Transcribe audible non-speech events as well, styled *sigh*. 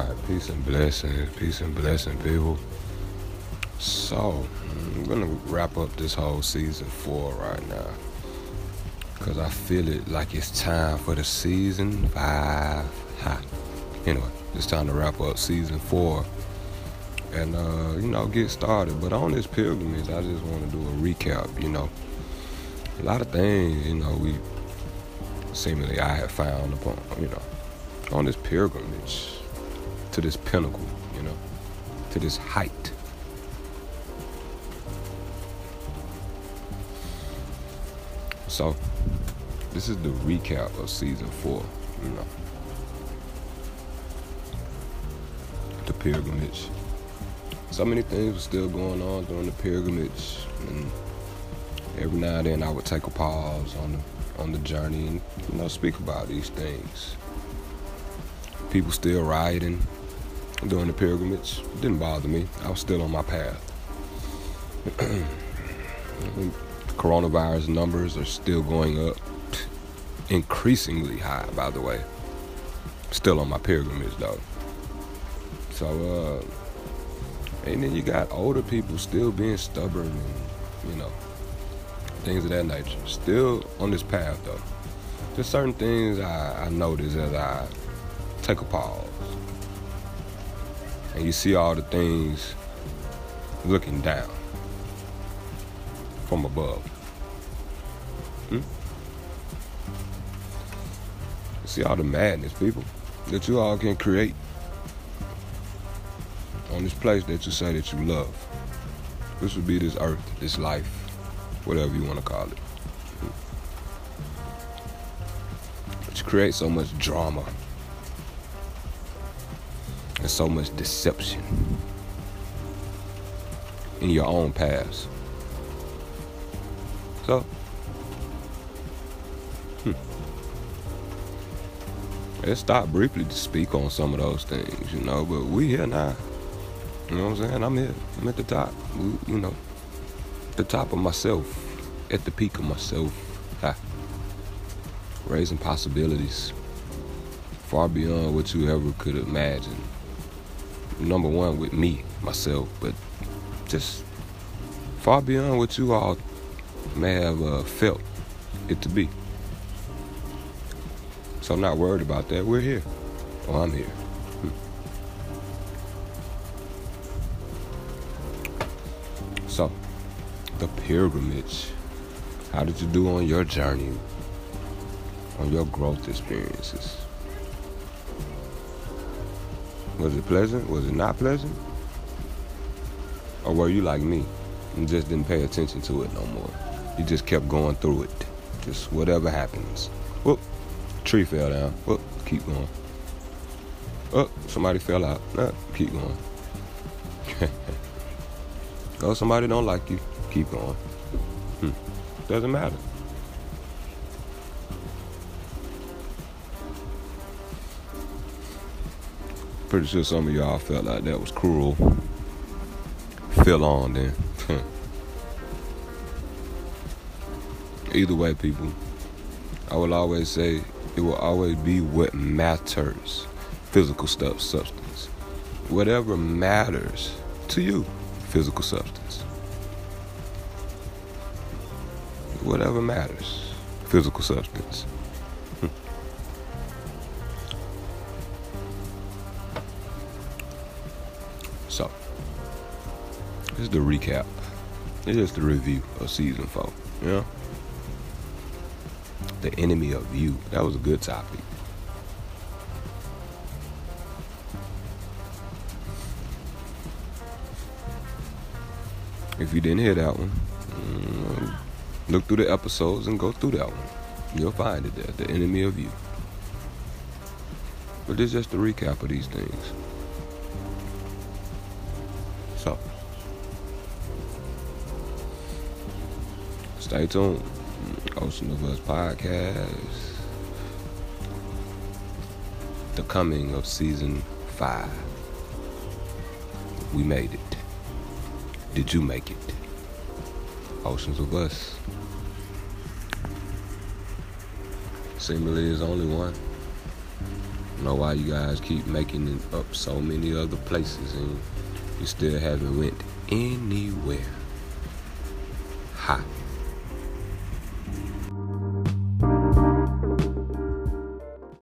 Alright, peace and blessings, peace and blessing, people. So, I'm gonna wrap up this whole season four right now. Cause I feel it like it's time for the season five. Ha. Anyway, it's time to wrap up season four and uh, you know, get started. But on this pilgrimage, I just want to do a recap, you know. A lot of things, you know, we seemingly I have found upon, you know, on this pilgrimage to this pinnacle, you know, to this height. So, this is the recap of season four, you know. The pilgrimage. So many things were still going on during the pilgrimage, and every now and then I would take a pause on the on the journey and you know speak about these things. People still rioting during the pilgrimage. Didn't bother me. I was still on my path. *clears throat* coronavirus numbers are still going up, *clears throat* increasingly high, by the way. Still on my pilgrimage, though. So, uh, and then you got older people still being stubborn and, you know, things of that nature. Still on this path, though. There's certain things I, I notice as I take a pause. And you see all the things looking down from above. Hmm? See all the madness, people, that you all can create on this place that you say that you love. This would be this earth, this life, whatever you want to call it. But you create so much drama and so much deception in your own past. So, hmm. let's stop briefly to speak on some of those things, you know. But we here now. You know what I'm saying? I'm here. I'm at the top. You know, the top of myself, at the peak of myself. Ha. Raising possibilities far beyond what you ever could imagine. Number one with me, myself, but just far beyond what you all may have uh, felt it to be. So I'm not worried about that. We're here. Oh, I'm here. Hmm. So, the pilgrimage. How did you do on your journey? On your growth experiences? Was it pleasant? Was it not pleasant? Or were you like me and just didn't pay attention to it no more? You just kept going through it. Just whatever happens. Whoop, tree fell down. Whoop, keep going. Oh, somebody fell out. Nah, keep going. *laughs* oh, somebody don't like you. Keep going. Hmm. Doesn't matter. Pretty sure some of y'all felt like that was cruel. Fell on then. *laughs* Either way, people, I will always say it will always be what matters physical stuff, substance. Whatever matters to you, physical substance. Whatever matters, physical substance. So, this is the recap. This is the review of season four. Yeah. The enemy of you. That was a good topic. If you didn't hear that one, mm, look through the episodes and go through that one. You'll find it there. The enemy of you. But this is just a recap of these things. Stay tuned. Ocean of Us podcast. The coming of season five. We made it. Did you make it? Oceans of Us. Seemingly is only one. know why you guys keep making it up so many other places and you still haven't went anywhere. Ha.